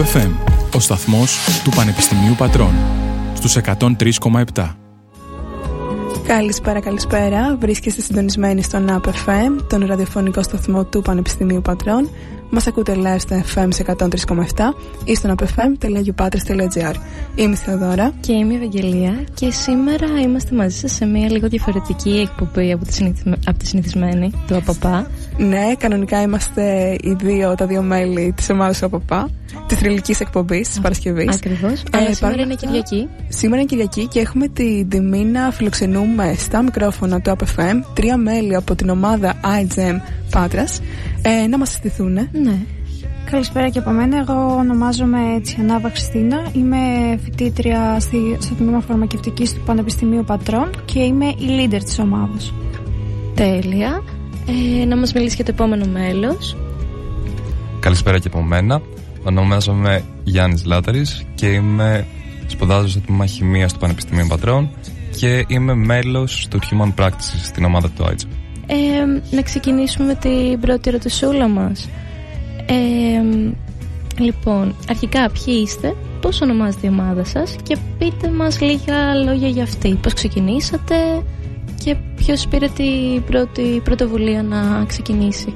Top FM, ο σταθμός του Πανεπιστημίου Πατρών, στους 103,7. Καλησπέρα, καλησπέρα. Βρίσκεστε συντονισμένοι στον FM, τον ραδιοφωνικό σταθμό του Πανεπιστημίου Πατρών. Μας ακούτε live στο FM σε 103,7 ή στον apfm.upatres.gr. Είμαι η Θεοδώρα. Και είμαι η Ευαγγελία. Και σήμερα είμαστε μαζί σας σε μια λίγο διαφορετική εκπομπή από τη, από τη συνηθισμένη του ΑΠΑΠΑ. Ναι, κανονικά είμαστε οι δύο, τα δύο μέλη της ομάδας του ΑΠΑΠΑ, της θρηλυκής εκπομπής της Παρασκευής. Ακριβώς. Ε, Αλλά σήμερα είναι Κυριακή. Σήμερα είναι Κυριακή και έχουμε την τιμή να φιλοξενούμε στα μικρόφωνα του APFM τρία μέλη από την ομάδα iGEM Πάτρα ε, να μας συστηθούν. Ναι. Καλησπέρα και από μένα. Εγώ ονομάζομαι Τσιανάβα Χριστίνα. Είμαι φοιτήτρια στη, στο τμήμα φαρμακευτικής του Πανεπιστημίου Πατρών και είμαι η leader της ομάδας. Τέλεια. Ε, να μας μιλήσεις για το επόμενο μέλος. Καλησπέρα και από μένα. Ονομάζομαι Γιάννης Λάταρη και είμαι σπουδάζω στο τμήμα χημία του Πανεπιστημίου Πατρών και είμαι μέλος του Human Practices στην ομάδα του IGEM. Ε, να ξεκινήσουμε με την πρώτη ερωτησούλα μας. Ε, λοιπόν, αρχικά ποιοι είστε, πώς ονομάζεται η ομάδα σας και πείτε μας λίγα λόγια για αυτή. Πώς ξεκινήσατε και ποιος πήρε την πρώτη πρωτοβουλία να ξεκινήσει;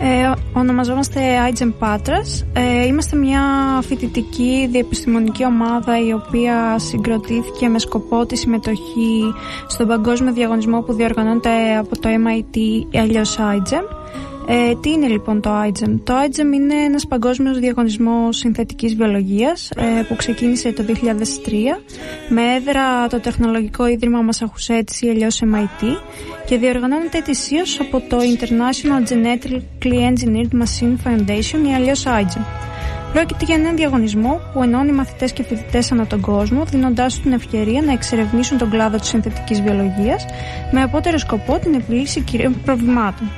Ε, ονομαζόμαστε iGEM Patras. Ε, είμαστε μια φοιτητική διεπιστημονική ομάδα η οποία συγκροτήθηκε με σκοπό τη συμμετοχή στον παγκόσμιο διαγωνισμό που διοργανώνεται από το MIT αλλιώς iGEM. Ε, τι είναι λοιπόν το iGEM? Το iGEM είναι ένας παγκόσμιος διαγωνισμός συνθετικής βιολογίας ε, που ξεκίνησε το 2003 με έδρα το Τεχνολογικό Ίδρυμα Massachusetts ή αλλιώς MIT και διοργανώνεται ετησίως από το International Genetically Engineered Machine Foundation ή αλλιώς iGEM. Πρόκειται για έναν διαγωνισμό που ενώνει μαθητές και φοιτητές ανά τον κόσμο, δίνοντάς τους την ευκαιρία να εξερευνήσουν τον κλάδο της συνθετικής βιολογίας με απότερο σκοπό την επίλυση κυρίων προβλημάτων.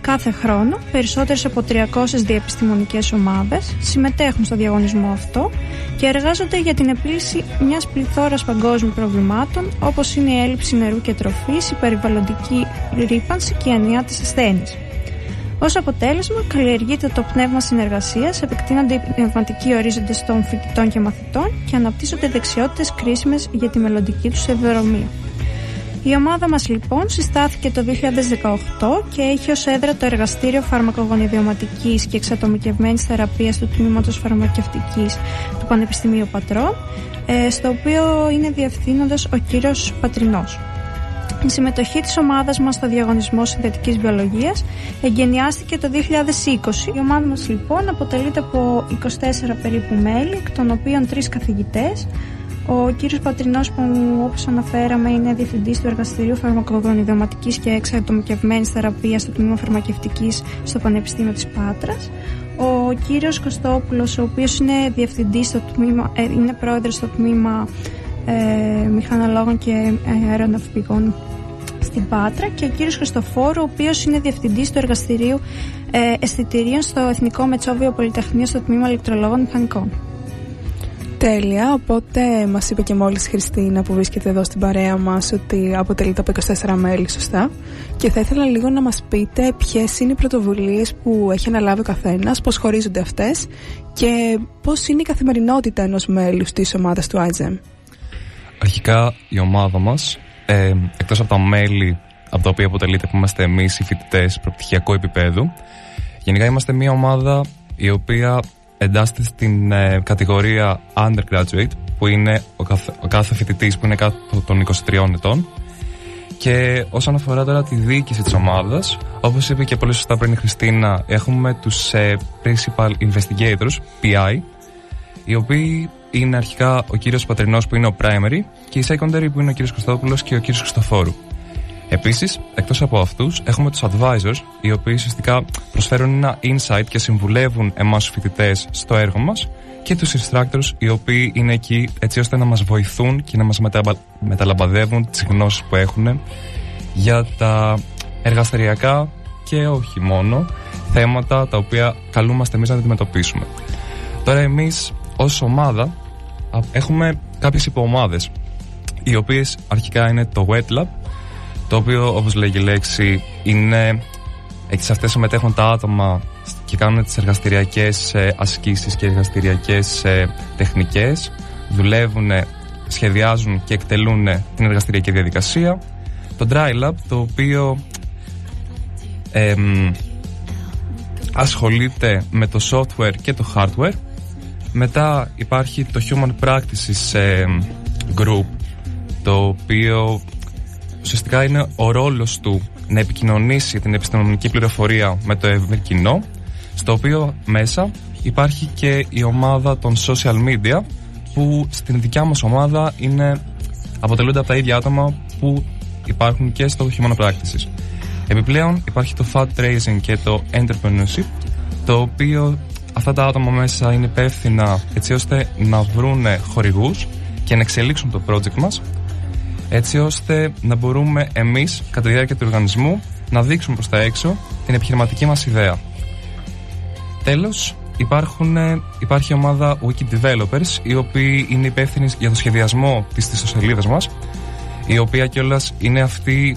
Κάθε χρόνο, περισσότερες από 300 διεπιστημονικές ομάδες συμμετέχουν στο διαγωνισμό αυτό και εργάζονται για την επίλυση μιας πληθώρας παγκόσμιων προβλημάτων όπως είναι η έλλειψη νερού και τροφής, η περιβαλλοντική ρήπανση και η ανία της ασθένειας. Ως αποτέλεσμα, καλλιεργείται το πνεύμα συνεργασίας, επεκτείνονται οι πνευματικοί ορίζοντες των φοιτητών και μαθητών και αναπτύσσονται δεξιότητες κρίσιμες για τη μελλοντική τους ευδορομία. Η ομάδα μας λοιπόν συστάθηκε το 2018 και έχει ως έδρα το εργαστήριο φαρμακογονιδιωματικής και εξατομικευμένης θεραπείας του Τμήματος Φαρμακευτικής του Πανεπιστημίου Πατρών, ε, στο οποίο είναι διευθύνοντας ο κύριος Πατρινός. Η συμμετοχή της ομάδας μας στο διαγωνισμό συνθετικής βιολογίας εγκαινιάστηκε το 2020. Η ομάδα μας λοιπόν αποτελείται από 24 περίπου μέλη, εκ των οποίων τρεις καθηγητές, ο κύριος Πατρινός που όπως αναφέραμε είναι διευθυντής του Εργαστηρίου Φαρμακογονιδεματικής και Εξατομικευμένης Θεραπείας στο Τμήμα Φαρμακευτικής στο Πανεπιστήμιο της Πάτρας. Ο κύριος Κωστόπουλος ο οποίος είναι διευθυντής στο τμήμα, ε, είναι πρόεδρος στο Τμήμα ε, Μηχανολόγων και ε, Αεροναυπηγών στην Πάτρα και ο κύριος Χριστοφόρου ο οποίος είναι διευθυντής του Εργαστηρίου ε, Αισθητηρίων στο Εθνικό Μετσόβιο Πολυτεχνείο στο Τμήμα Ηλεκτρολόγων Μηχανικών. Τέλεια, οπότε μας είπε και μόλις η Χριστίνα που βρίσκεται εδώ στην παρέα μας ότι αποτελείται από 24 μέλη, σωστά. Και θα ήθελα λίγο να μας πείτε ποιες είναι οι πρωτοβουλίες που έχει αναλάβει ο καθένας, πώς χωρίζονται αυτές και πώς είναι η καθημερινότητα ενός μέλους της ομάδας του IGEM. Αρχικά η ομάδα μας, ε, εκτός από τα μέλη από τα οποία αποτελείται που είμαστε εμείς οι φοιτητές προπτυχιακού επίπεδου, γενικά είμαστε μια ομάδα η οποία εντάσσεται στην ε, κατηγορία undergraduate που είναι ο κάθε, ο κάθε φοιτητής που είναι κάτω των 23 ετών. Και όσον αφορά τώρα τη διοίκηση της ομάδας όπως είπε και πολύ σωστά πριν η Χριστίνα έχουμε τους ε, principal investigators PI οι οποίοι είναι αρχικά ο κύριος Πατρινός που είναι ο primary και η secondary που είναι ο κύριος Κωστόπουλος και ο κύριος Χριστοφόρου Επίσης, εκτός από αυτούς, έχουμε τους advisors, οι οποίοι ουσιαστικά προσφέρουν ένα insight και συμβουλεύουν εμάς τους φοιτητές στο έργο μας, και τους instructors, οι οποίοι είναι εκεί έτσι ώστε να μας βοηθούν και να μας μεταλαμπαδεύουν τις γνώσεις που έχουν για τα εργαστηριακά και όχι μόνο θέματα τα οποία καλούμαστε εμείς να αντιμετωπίσουμε. Τώρα, εμείς ως ομάδα έχουμε κάποιες υποομάδες, οι οποίες αρχικά είναι το Wet Lab, το οποίο όπως λέγει η λέξη είναι σε αυτές συμμετέχουν τα άτομα και κάνουν τις εργαστηριακές ε, ασκήσεις και εργαστηριακές ε, τεχνικές. Δουλεύουν, σχεδιάζουν και εκτελούν την εργαστηριακή διαδικασία. Το Dry Lab το οποίο ασχολείται με το software και το hardware. Μετά υπάρχει το Human Practices Group το οποίο ουσιαστικά είναι ο ρόλος του να επικοινωνήσει την επιστημονική πληροφορία με το ευρύ κοινό στο οποίο μέσα υπάρχει και η ομάδα των social media που στην δικιά μας ομάδα είναι, αποτελούνται από τα ίδια άτομα που υπάρχουν και στο Human Practices. Επιπλέον υπάρχει το fundraising και το entrepreneurship το οποίο αυτά τα άτομα μέσα είναι υπεύθυνα έτσι ώστε να βρουν χορηγούς και να εξελίξουν το project μας έτσι ώστε να μπορούμε εμείς κατά τη διάρκεια του οργανισμού να δείξουμε προς τα έξω την επιχειρηματική μας ιδέα. Τέλος, υπάρχουν, υπάρχει ομάδα Wiki Developers οι οποίοι είναι υπεύθυνοι για το σχεδιασμό της ιστοσελίδας μας η οποία κιόλας είναι αυτή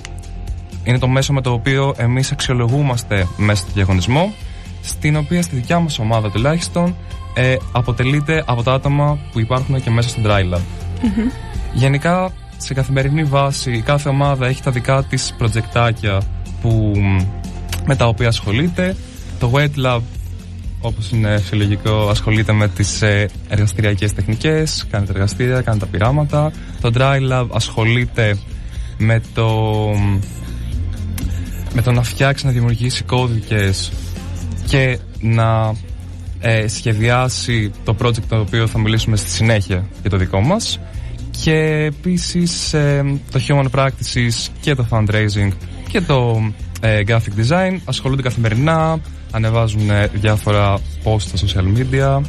είναι το μέσο με το οποίο εμείς αξιολογούμαστε μέσα στο διαγωνισμό στην οποία στη δικιά μας ομάδα τουλάχιστον ε, αποτελείται από τα άτομα που υπάρχουν και μέσα στο Dry Lab. Γενικά σε καθημερινή βάση η κάθε ομάδα έχει τα δικά της προτζεκτάκια που, με τα οποία ασχολείται. Το Wet Lab όπως είναι φυσιολογικό ασχολείται με τις ε, εργαστηριακές τεχνικές, κάνει τα εργαστήρια, κάνει τα πειράματα. Το Dry Lab ασχολείται με το, με το να φτιάξει, να δημιουργήσει κώδικες και να ε, σχεδιάσει το project το οποίο θα μιλήσουμε στη συνέχεια για το δικό μας και επίσης ε, το Human Practices και το Fundraising και το ε, Graphic Design ασχολούνται καθημερινά ανεβάζουν ε, διάφορα posts στα social media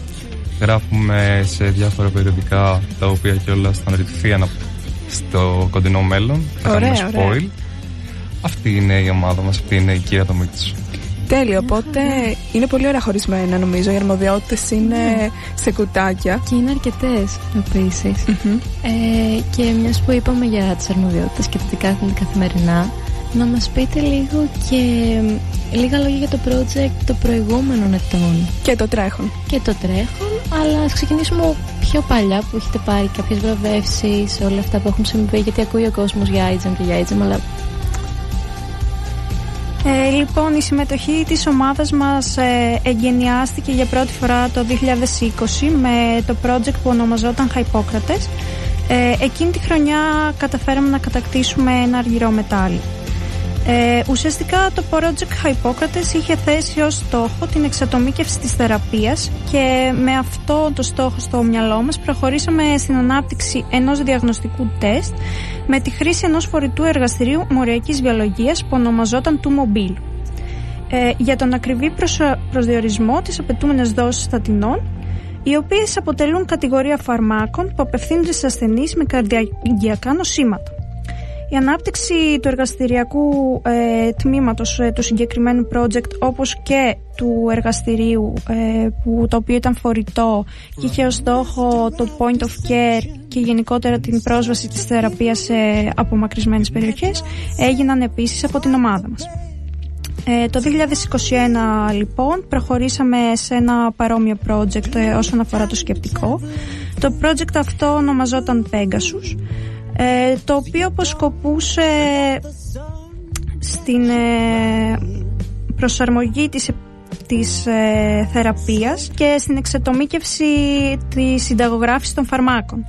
γράφουμε σε διάφορα περιοδικά τα οποία κιόλα θα αναρτηθεί στο κοντινό μέλλον. Θα κάνουμε spoil. Αυτή είναι η ομάδα μας, αυτή είναι η κύρια τομή της Τέλειο, οπότε είναι πολύ ωραία χωρισμένα νομίζω. Οι αρμοδιότητες είναι σε κουτάκια. Και είναι αρκετές επίσης. Ε, και μιας που είπαμε για τις αρμοδιότητες και το τι κάνετε καθημερινά, να μας πείτε λίγο και λίγα λόγια για το project των προηγούμενων ετών. Και το τρέχον. Και το τρέχον, αλλά ας ξεκινήσουμε πιο παλιά που έχετε πάρει κάποιες βραβεύσεις, όλα αυτά που έχουν συμβεί. Γιατί ακούει ο κόσμος για Άιτζεμ και για Άιτζεμ, αλλά ε, λοιπόν, η συμμετοχή της ομάδας μας ε, εγκαινιάστηκε για πρώτη φορά το 2020 με το project που ονομαζόταν Χαϊπόκρατες. Ε, εκείνη τη χρονιά καταφέραμε να κατακτήσουμε ένα αργυρό μετάλλι. Ε, ουσιαστικά το Project Hippocrates είχε θέσει ως στόχο την εξατομίκευση της θεραπείας και με αυτό το στόχο στο μυαλό μας προχωρήσαμε στην ανάπτυξη ενός διαγνωστικού τεστ με τη χρήση ενός φορητού εργαστηρίου μοριακής βιολογίας που ονομαζόταν του Mobile. Ε, για τον ακριβή προσδιορισμό της απαιτούμενης δόσης στατινών οι οποίες αποτελούν κατηγορία φαρμάκων που απευθύνονται σε ασθενείς με καρδιακά νοσήματα. Η ανάπτυξη του εργαστηριακού ε, τμήματος ε, του συγκεκριμένου project όπως και του εργαστηρίου ε, που, το οποίο ήταν φορητό και είχε ως στόχο το point of care και γενικότερα την πρόσβαση της θεραπείας σε απομακρυσμένες περιοχές έγιναν επίσης από την ομάδα μας. Ε, το 2021 λοιπόν προχωρήσαμε σε ένα παρόμοιο project ε, όσον αφορά το σκεπτικό. Το project αυτό ονομαζόταν Pegasus ε, το οποίο αποσκοπούσε στην ε, προσαρμογή της, της ε, θεραπείας και στην εξατομίκευση της συνταγογράφησης των φαρμάκων.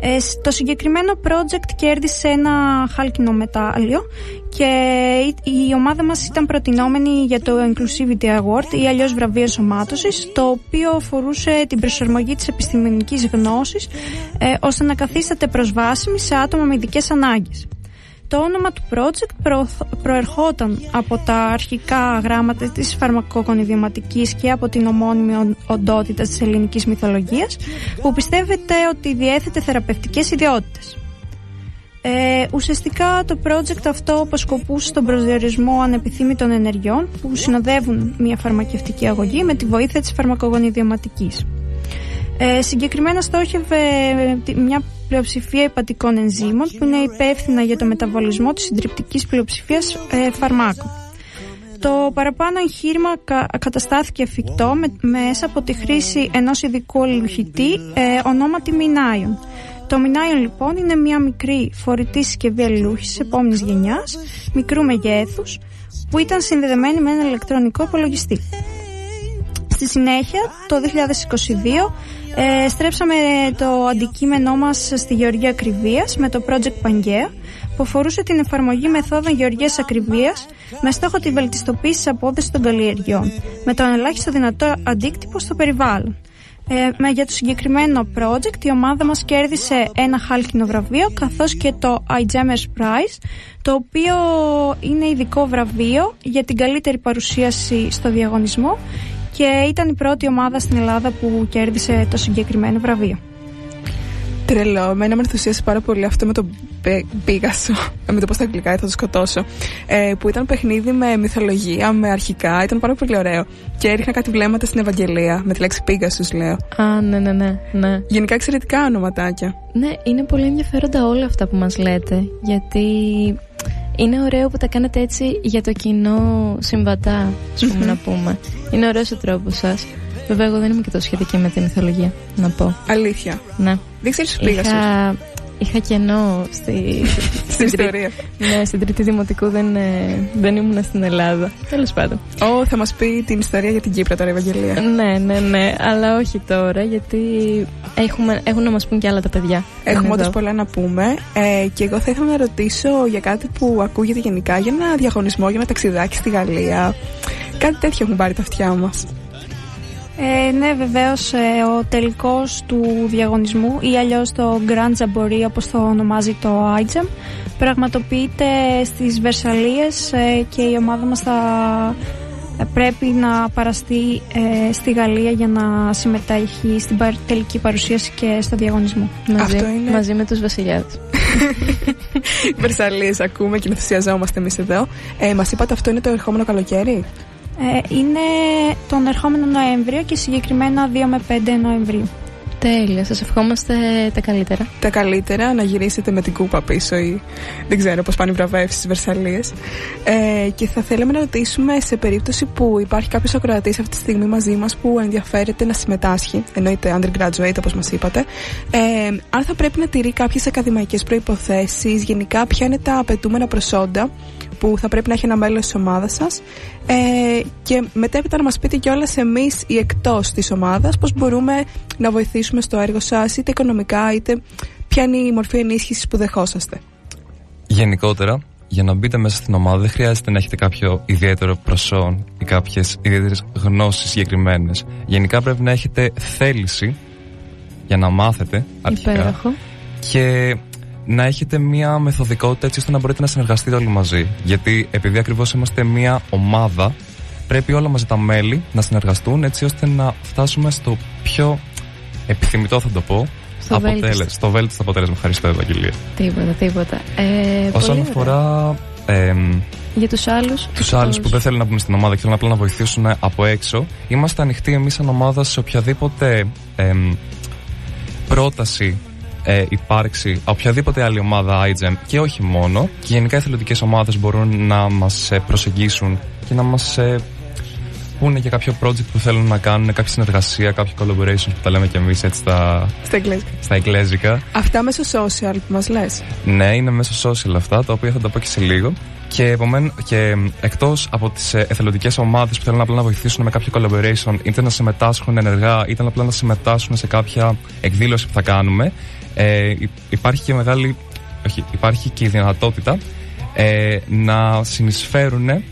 Ε, το συγκεκριμένο project κέρδισε ένα χάλκινο μετάλλιο και η, ομάδα μας ήταν προτινόμενη για το Inclusivity Award ή αλλιώς βραβείο σωμάτωσης το οποίο αφορούσε την προσαρμογή της επιστημονικής γνώσης ε, ώστε να καθίσταται προσβάσιμη σε άτομα με ειδικές ανάγκες. Το όνομα του project προερχόταν από τα αρχικά γράμματα της φαρμακογονιδιωματικής και από την ομώνυμη οντότητα της ελληνικής μυθολογίας που πιστεύετε ότι διέθετε θεραπευτικές ιδιότητες. Ε, ουσιαστικά το project αυτό αποσκοπούσε στον προσδιορισμό ανεπιθύμητων ενεργειών που συνοδεύουν μια φαρμακευτική αγωγή με τη βοήθεια της φαρμακογονιδιωματικής. Ε, συγκεκριμένα στόχευε μια πλειοψηφία υπατικών ενζήμων που είναι υπεύθυνα για το μεταβολισμό της συντριπτικής πλειοψηφίας ε, φαρμάκων. Το παραπάνω εγχείρημα καταστάθηκε εφικτό μέσα από τη χρήση ενός ειδικού αλληλουχητή ε, ονόματι Μινάιον. Το Μινάιον λοιπόν είναι μια μικρή φορητή συσκευή αλληλούχης επόμενης γενιάς, μικρού μεγέθους, που ήταν συνδεδεμένη με ένα ηλεκτρονικό υπολογιστή. Στη συνέχεια, το 2022, ε, στρέψαμε το αντικείμενό μας στη Γεωργία Ακριβίας με το Project Pangea που αφορούσε την εφαρμογή μεθόδων γεωργίας ακριβίας με στόχο τη βελτιστοποίηση της απόδοσης των καλλιεργειών με τον ελάχιστο δυνατό αντίκτυπο στο περιβάλλον. Ε, για το συγκεκριμένο project η ομάδα μας κέρδισε ένα χάλκινο βραβείο καθώς και το iGEMERS Prize το οποίο είναι ειδικό βραβείο για την καλύτερη παρουσίαση στο διαγωνισμό και ήταν η πρώτη ομάδα στην Ελλάδα που κέρδισε το συγκεκριμένο βραβείο. Τρελό. Εμένα με ενθουσίασε πάρα πολύ αυτό με το Πίγασο. με το πώς τα αγγλικά θα το σκοτώσω. Ε, που ήταν παιχνίδι με μυθολογία, με αρχικά. Ήταν πάρα πολύ ωραίο. Και έριχνα κάτι βλέμματα στην Ευαγγελία. Με τη λέξη Πίγασος, λέω. Α, ναι, ναι, ναι, ναι. Γενικά εξαιρετικά ονοματάκια. Ναι, είναι πολύ ενδιαφέροντα όλα αυτά που μας λέτε. Γιατί είναι ωραίο που τα κάνετε έτσι για το κοινό συμβατά, ας πούμε, να πούμε. Είναι ωραίος ο τρόπος σας. Βέβαια, εγώ δεν είμαι και τόσο σχετική με τη μυθολογία, να πω. Αλήθεια. Ναι. Δεν ξέρεις που πήγα είχα, είχα κενό στη, στην ιστορία. ναι, στην τρίτη δημοτικού δεν, ε, δεν ήμουν στην Ελλάδα. Τέλος πάντων. Ω, θα μας πει την ιστορία για την Κύπρο τώρα, Ευαγγελία. ναι, ναι, ναι. Αλλά όχι τώρα, γιατί έχουμε, έχουν να μας πούν και άλλα τα παιδιά. Έχουμε όντως πολλά να πούμε. Ε, και εγώ θα ήθελα να ρωτήσω για κάτι που ακούγεται γενικά, για ένα διαγωνισμό, για ένα ταξιδάκι στη Γαλλία. Κάτι τέτοιο έχουν πάρει τα αυτιά μας. Ε, ναι, βεβαίως ε, ο τελικός του διαγωνισμού ή αλλιώς το Grand Jamboree όπως το ονομάζει το IGEM πραγματοποιείται στις Βερσαλίες ε, και η ομάδα μας θα ε, πρέπει να παραστεί στη Γαλλία για να συμμετέχει στην τελική παρουσίαση και στο διαγωνισμό. Μαζί, είναι... μαζί με τους βασιλιάδες. Βερσαλίες ακούμε και ενθουσιαζόμαστε εμείς εδώ. Ε, μας είπατε αυτό είναι το ερχόμενο καλοκαίρι; Ε, είναι τον ερχόμενο Νοέμβριο και συγκεκριμένα 2 με 5 Νοεμβρίου. Τέλεια, σας ευχόμαστε τα καλύτερα. Τα καλύτερα, να γυρίσετε με την κούπα πίσω ή δεν ξέρω πώς πάνε οι βραβεύσεις στις Βερσαλίες. Ε, και θα θέλαμε να ρωτήσουμε σε περίπτωση που υπάρχει κάποιος ακροατής αυτή τη στιγμή μαζί μας που ενδιαφέρεται να συμμετάσχει, εννοείται undergraduate όπως μας είπατε, ε, αν θα πρέπει να τηρεί κάποιες ακαδημαϊκές προϋποθέσεις, γενικά ποια είναι τα απαιτούμενα προσόντα που θα πρέπει να έχει ένα μέλος της ομάδας σας. Ε, και μετέπειτα να μας πείτε κιόλας εμείς ή εκτός της ομάδας πώς μπορούμε να βοηθήσουμε στο έργο σας, είτε οικονομικά, είτε ποια είναι η μορφή ενίσχυσης που δεχόσαστε. Γενικότερα, για να μπείτε μέσα στην ομάδα δεν χρειάζεται να έχετε κάποιο ιδιαίτερο προσόν ή κάποιες ιδιαίτερες γνώσεις συγκεκριμένες. Γενικά πρέπει να έχετε θέληση για να μάθετε αρχικά. Υπέροχο. Και να έχετε μια μεθοδικότητα έτσι ώστε να μπορείτε να συνεργαστείτε όλοι μαζί. Γιατί επειδή ακριβώς είμαστε μια ομάδα, πρέπει όλα μαζί τα μέλη να συνεργαστούν έτσι ώστε να φτάσουμε στο πιο επιθυμητό, θα το πω, στο αποτέλεσμα. Βέλτιστο. Στο βέλτιστο αποτέλεσμα. Ευχαριστώ, Ευαγγελία. Τίποτα, τίποτα. Ε, Όσον αφορά. Ε, για τους άλλους. Τους άλλους που δεν θέλουν να μπουν στην ομάδα και θέλουν απλά να βοηθήσουν από έξω, είμαστε ανοιχτοί εμείς σαν ομάδα σε οποιαδήποτε ε, πρόταση ε, υπάρξει οποιαδήποτε άλλη ομάδα iGEM και όχι μόνο. Και γενικά οι εθελοντικέ ομάδες μπορούν να μας ε, προσεγγίσουν και να μας ε, πούνε για κάποιο project που θέλουν να κάνουν, κάποια συνεργασία, κάποιο collaboration που τα λέμε κι εμείς έτσι στα, στα, εγγλέζικα. Αυτά μέσω social που μας λες. Ναι, είναι μέσω social αυτά, τα οποία θα τα πω και σε λίγο. Και, επομέν, και εκτός από τις ε, εθελοντικές ομάδες που θέλουν απλά να βοηθήσουν με κάποιο collaboration, είτε να συμμετάσχουν ενεργά, είτε απλά να συμμετάσχουν σε κάποια εκδήλωση που θα κάνουμε, ε, υπάρχει και μεγάλη. Όχι, υπάρχει και η δυνατότητα ε, να συνεισφέρουν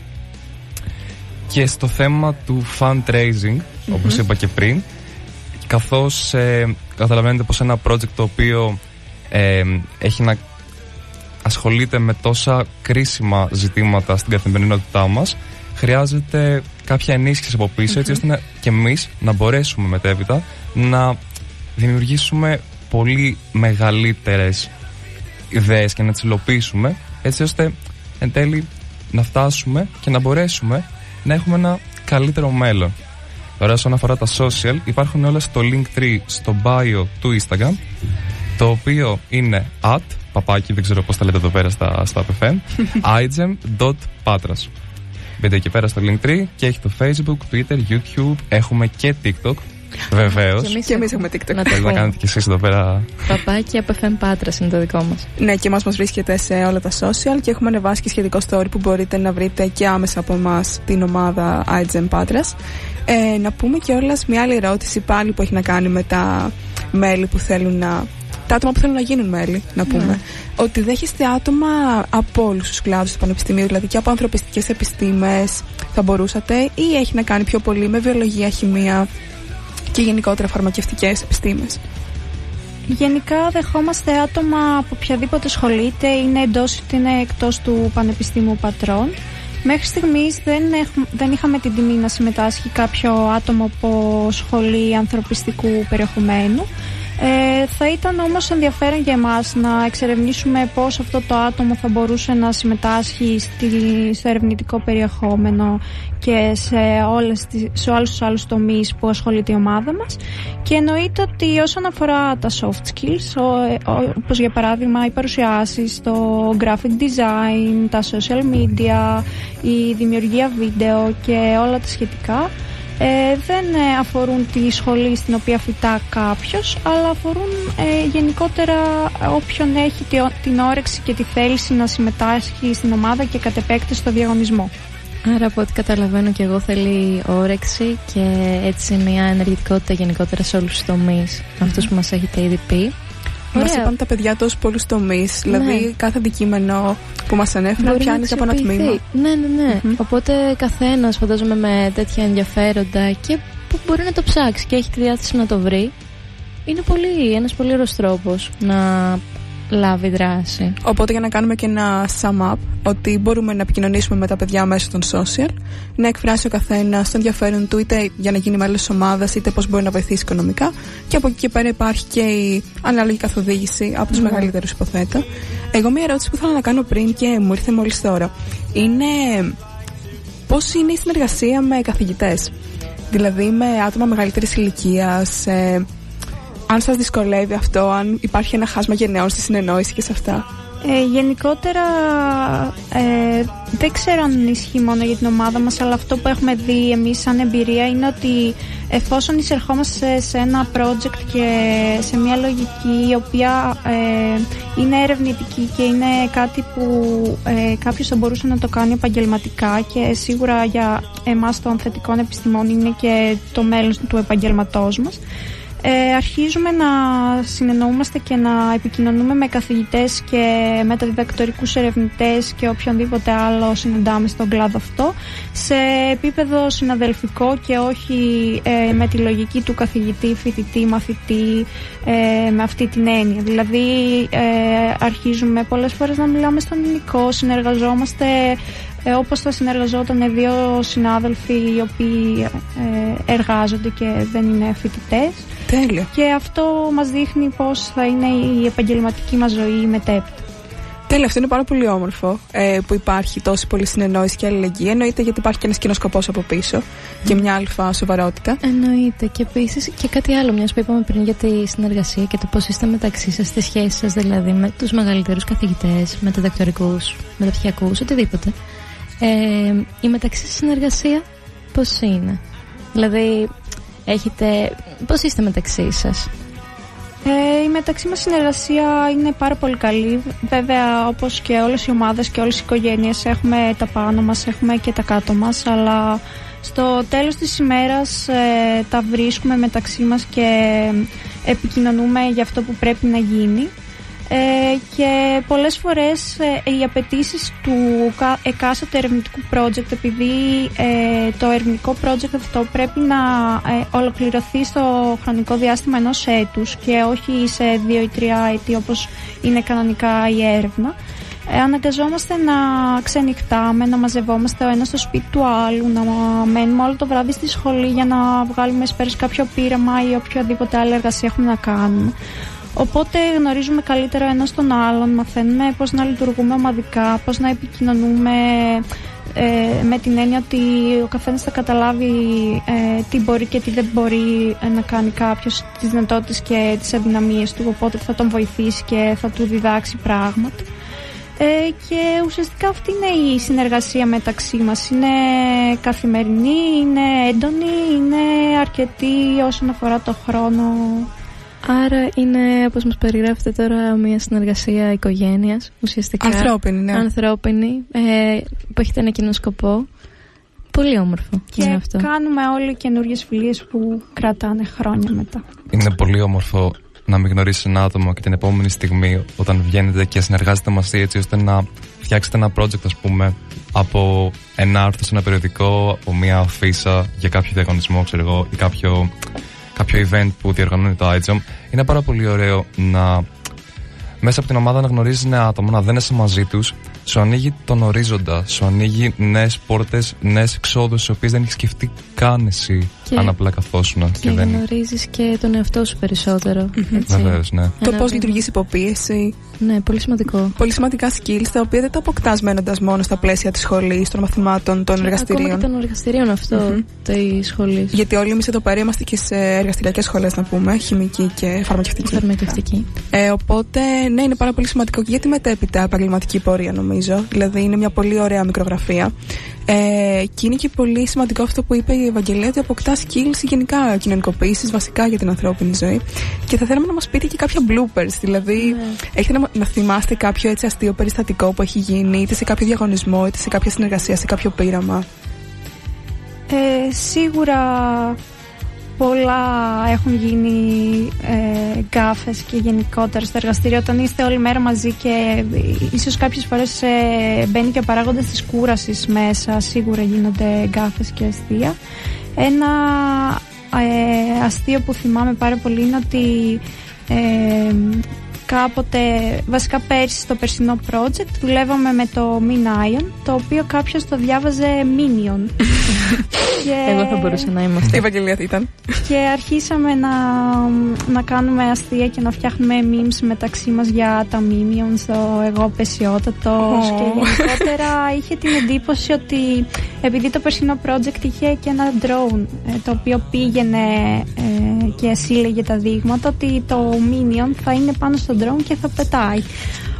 και στο θέμα του fundraising, mm όπως είπα και πριν, καθώς ε, καταλαβαίνετε πως ένα project το οποίο ε, έχει να ασχολείται με τόσα κρίσιμα ζητήματα στην καθημερινότητά μας, χρειάζεται κάποια ενίσχυση από έτσι ώστε και εμείς να μπορέσουμε μετέπειτα να δημιουργήσουμε πολύ μεγαλύτερες ιδέες και να τις υλοποιήσουμε έτσι ώστε εν τέλει να φτάσουμε και να μπορέσουμε να έχουμε ένα καλύτερο μέλλον. Τώρα όσον αφορά τα social υπάρχουν όλα στο link 3 στο bio του Instagram το οποίο είναι at παπάκι δεν ξέρω πώς τα λέτε εδώ πέρα στα, στα PFM igem.patras Μπείτε εκεί πέρα στο Linktree και έχει το Facebook, Twitter, YouTube. Έχουμε και TikTok. Βεβαίως. Και εμείς έχουμε TikTok. Να το Θέλετε να πούμε. κάνετε κι εσείς εδώ πέρα. Παπάκι από FM Πάτρα είναι το δικό μας. Ναι, και εμάς μας βρίσκεται σε όλα τα social και έχουμε ανεβάσει και σχετικό story που μπορείτε να βρείτε και άμεσα από εμάς την ομάδα iGen Patras. Ε, να πούμε και όλα μια άλλη ερώτηση πάλι που έχει να κάνει με τα μέλη που θέλουν να. Τα άτομα που θέλουν να γίνουν μέλη, να πούμε. Ότι δέχεστε άτομα από όλους τους κλάδους του Πανεπιστημίου, δηλαδή και από ανθρωπιστικές επιστήμες, θα μπορούσατε, ή έχει να κάνει πιο πολύ με βιολογία, χημεία και γενικότερα φαρμακευτικές επιστήμες. Γενικά δεχόμαστε άτομα από οποιαδήποτε σχολή, είτε είναι εντός είτε είναι εκτός του Πανεπιστήμιου Πατρών. Μέχρι στιγμής δεν, έχουμε, δεν είχαμε την τιμή να συμμετάσχει κάποιο άτομο από σχολή ανθρωπιστικού περιεχομένου. Ε, θα ήταν όμως ενδιαφέρον για εμάς να εξερευνήσουμε πώς αυτό το άτομο θα μπορούσε να συμμετάσχει στη, στο ερευνητικό περιεχόμενο και σε, όλες τις, σε όλους τους άλλους τομείς που ασχολείται η ομάδα μας. Και εννοείται ότι όσον αφορά τα soft skills ο, ε, ο, όπως για παράδειγμα οι παρουσιάσεις, το graphic design, τα social media, η δημιουργία βίντεο και όλα τα σχετικά ε, δεν ε, αφορούν τη σχολή στην οποία φυτά κάποιος αλλά αφορούν ε, γενικότερα όποιον έχει τη- την όρεξη και τη θέληση να συμμετάσχει στην ομάδα και κατ' επέκταση στο διαγωνισμό. Άρα από ό,τι καταλαβαίνω και εγώ θέλει όρεξη και έτσι μια ενεργητικότητα γενικότερα σε όλους τους τομείς αυτούς που μας έχετε ήδη πει. Μας Ωραία. είπαν τα παιδιά τόσου πολλούς τομείς. Δηλαδή, κάθε αντικείμενο που μας ανέφεραν Μπορεί να πιάνει από ένα αξιοποιηθεί. τμήμα. Ναι, ναι, ναι. Μμμ. Οπότε καθένας φαντάζομαι με τέτοια ενδιαφέροντα και που μπορεί να το ψάξει και έχει τη διάθεση να το βρει. Είναι πολύ, ένας πολύ ωραίος τρόπος να λάβει δράση. Οπότε, για να κάνουμε και ένα sum up, ότι μπορούμε να επικοινωνήσουμε με τα παιδιά μέσω των social, να εκφράσει ο καθένας το ενδιαφέρον του, είτε για να γίνει μέλος της ομάδας, είτε πώς μπορεί να βοηθήσει οικονομικά. Και από εκεί και πέρα υπάρχει και η ανάλογη καθοδήγηση από τους Ναι. μεγαλύτερους, υποθέτω. Εγώ, μία ερώτηση που ήθελα να κάνω πριν και μου ήρθε μόλις τώρα είναι πώς είναι η συνεργασία με καθηγητές; Δηλαδή, με άτομα μεγαλύτερης ηλικίας, ε, αν σας δυσκολεύει αυτό, αν υπάρχει ένα χάσμα γενναιών στη συνεννόηση και σε αυτά. Ε, γενικότερα ε, δεν ξέρω αν ισχύει μόνο για την ομάδα μας αλλά αυτό που έχουμε δει εμείς σαν εμπειρία είναι ότι εφόσον εισερχόμαστε σε ένα project και σε μια λογική η οποία ε, είναι ερευνητική και είναι κάτι που ε, κάποιος θα μπορούσε να το κάνει επαγγελματικά και σίγουρα για εμάς των θετικών επιστημών είναι και το μέλλον του επαγγελματός μας ε, αρχίζουμε να συνεννοούμαστε και να επικοινωνούμε με καθηγητές και μεταδιδακτορικούς ερευνητές και οποιονδήποτε άλλο συναντάμε στον κλάδο αυτό σε επίπεδο συναδελφικό και όχι ε, με τη λογική του καθηγητή, φοιτητή, μαθητή ε, με αυτή την έννοια. Δηλαδή ε, αρχίζουμε πολλές φορές να μιλάμε στον ελληνικό, συνεργαζόμαστε ε, όπως θα συνεργαζόταν δύο συνάδελφοι οι οποίοι ε, εργάζονται και δεν είναι φοιτητές Τέλεια. και αυτό μας δείχνει πώς θα είναι η επαγγελματική μας ζωή μετέπειτα. Τέλεια, αυτό είναι πάρα πολύ όμορφο ε, που υπάρχει τόση πολύ συνεννόηση και αλληλεγγύη. Εννοείται γιατί υπάρχει και ένας κοινός σκοπός από πίσω και μια αλφα σοβαρότητα. Εννοείται. Και επίσης και κάτι άλλο, μιας που είπαμε πριν για τη συνεργασία και το πώς είστε μεταξύ σας, τη σχέση σας δηλαδή με τους μεγαλύτερους καθηγητές, μεταδακτορικού, μεταπτυχιακού, οτιδήποτε. Ε, η μεταξύ σας συνεργασία πώς είναι; Δηλαδή, έχετε. Πώς είστε μεταξύ σας; Ε, η μεταξύ μας συνεργασία είναι πάρα πολύ καλή. Βέβαια, όπως και όλες οι ομάδες και όλες οι οικογένειες έχουμε τα πάνω μας, έχουμε και τα κάτω μας, αλλά στο τέλος της ημέρας ε, τα βρίσκουμε μεταξύ μας και επικοινωνούμε για αυτό που πρέπει να γίνει. Ε, και πολλές φορές ε, οι απαιτήσεις του κα- εκάστοτε ερευνητικού project επειδή ε, το ερευνητικό project αυτό πρέπει να ε, ολοκληρωθεί στο χρονικό διάστημα ενός έτους και όχι σε δύο ή τρία έτη όπως είναι κανονικά η έρευνα ε, αναγκαζόμαστε να ξενυχτάμε, να μαζευόμαστε ο ένας στο σπίτι του άλλου, να μένουμε όλο το βράδυ στη σχολή για να βγάλουμε σπέρας κάποιο πείραμα ή οποιαδήποτε άλλη εργασία έχουμε να κάνουμε. Οπότε γνωρίζουμε καλύτερα ο ένας τον άλλον, μαθαίνουμε πώς να λειτουργούμε ομαδικά, πώς να επικοινωνούμε ε, με την έννοια ότι ο καθένας θα καταλάβει ε, τι μπορεί και τι δεν μπορεί ε, να κάνει κάποιος, τις δυνατότητες και τις αδυναμίες του, οπότε θα τον βοηθήσει και θα του διδάξει πράγματα. Ε, και ουσιαστικά αυτή είναι η συνεργασία μεταξύ μας. Είναι καθημερινή, είναι έντονη, είναι αρκετή όσον αφορά το χρόνο. Άρα είναι, όπως μας περιγράφετε τώρα, μια συνεργασία οικογένειας, ουσιαστικά. Ανθρώπινη, ναι. Ανθρώπινη, ε, που έχετε ένα κοινό σκοπό. Πολύ όμορφο και είναι αυτό. κάνουμε όλοι καινούριε φιλίες που κρατάνε χρόνια μετά. Είναι πολύ όμορφο να μην γνωρίσει ένα άτομο και την επόμενη στιγμή όταν βγαίνετε και συνεργάζεται μαζί έτσι ώστε να φτιάξετε ένα project ας πούμε από ένα άρθρο σε ένα περιοδικό, από μια αφίσα για κάποιο διαγωνισμό ξέρω εγώ ή κάποιο, κάποιο event που διοργανώνει το iJump είναι πάρα πολύ ωραίο να μέσα από την ομάδα να γνωρίζεις νέα άτομα, να δένεσαι μαζί τους, σου ανοίγει τον ορίζοντα, σου ανοίγει νέες πόρτες, νέες εξόδους, τις οποίες δεν έχεις σκεφτεί καν εσύ Και- αν απλά καθόσουν. Και δεν. γνωρίζεις και τον εαυτό σου περισσότερο. έτσι. Βεβαίως, ναι. Το Ένα πώς βήμα. λειτουργείς υποπίεση. Ναι, πολύ σημαντικό. Πολύ σημαντικά skills τα οποία δεν τα αποκτάς μένοντας μόνο στα πλαίσια της σχολής, των μαθημάτων, των Ακόμα εργαστηρίων. και των εργαστηρίων αυτό Μμμ. της σχολής. Γιατί όλοι εμείς εδώ πέρα είμαστε και σε εργαστηριακές σχολές, να πούμε, χημική και φαρμακευτική. Φαρμακευτική. Ε, οπότε, ναι, είναι πάρα πολύ σημαντικό και για τη μετέπειτα επαγγελματική πορεία, νομίζω. Δηλαδή, είναι μια πολύ ωραία μικρογραφία. Ε, και είναι και πολύ σημαντικό αυτό που είπε η Ευαγγελία, ότι αποκτάς skills γενικά κοινωνικοποίηση, βασικά για την ανθρώπινη ζωή. Και θα θέλαμε να μας πείτε και κάποια bloopers. Δηλαδή, Ναι. έχετε να, να θυμάστε κάποιο έτσι αστείο περιστατικό που έχει γίνει, είτε σε κάποιο διαγωνισμό, είτε σε κάποια συνεργασία, σε κάποιο πείραμα; Ε, σίγουρα πολλά έχουν γίνει ε, γκάφες και γενικότερα στο εργαστήριο όταν είστε όλη μέρα μαζί και ε, ίσως κάποιες φορές ε, μπαίνει και ο παράγοντας της κούρασης μέσα σίγουρα γίνονται γκάφες και αστεία ένα ε, αστείο που θυμάμαι πάρα πολύ είναι ότι ε, κάποτε, βασικά πέρσι στο περσινό project δουλεύαμε με το Min Ion το οποίο κάποιος το διάβαζε Minion και... Εγώ θα μπορούσα να είμαι Τι αυτή. Ευαγγελία ήταν. Και αρχίσαμε να, να κάνουμε αστεία και να φτιάχνουμε memes μεταξύ μας για τα Minions, το εγώ πεσιότατος Ω. και γενικότερα είχε την εντύπωση ότι επειδή το περσινό project είχε και ένα drone ε, το οποίο πήγαινε ε, και σύλλεγε τα δείγματα ότι το Minion θα είναι πάνω στο drone και θα πετάει.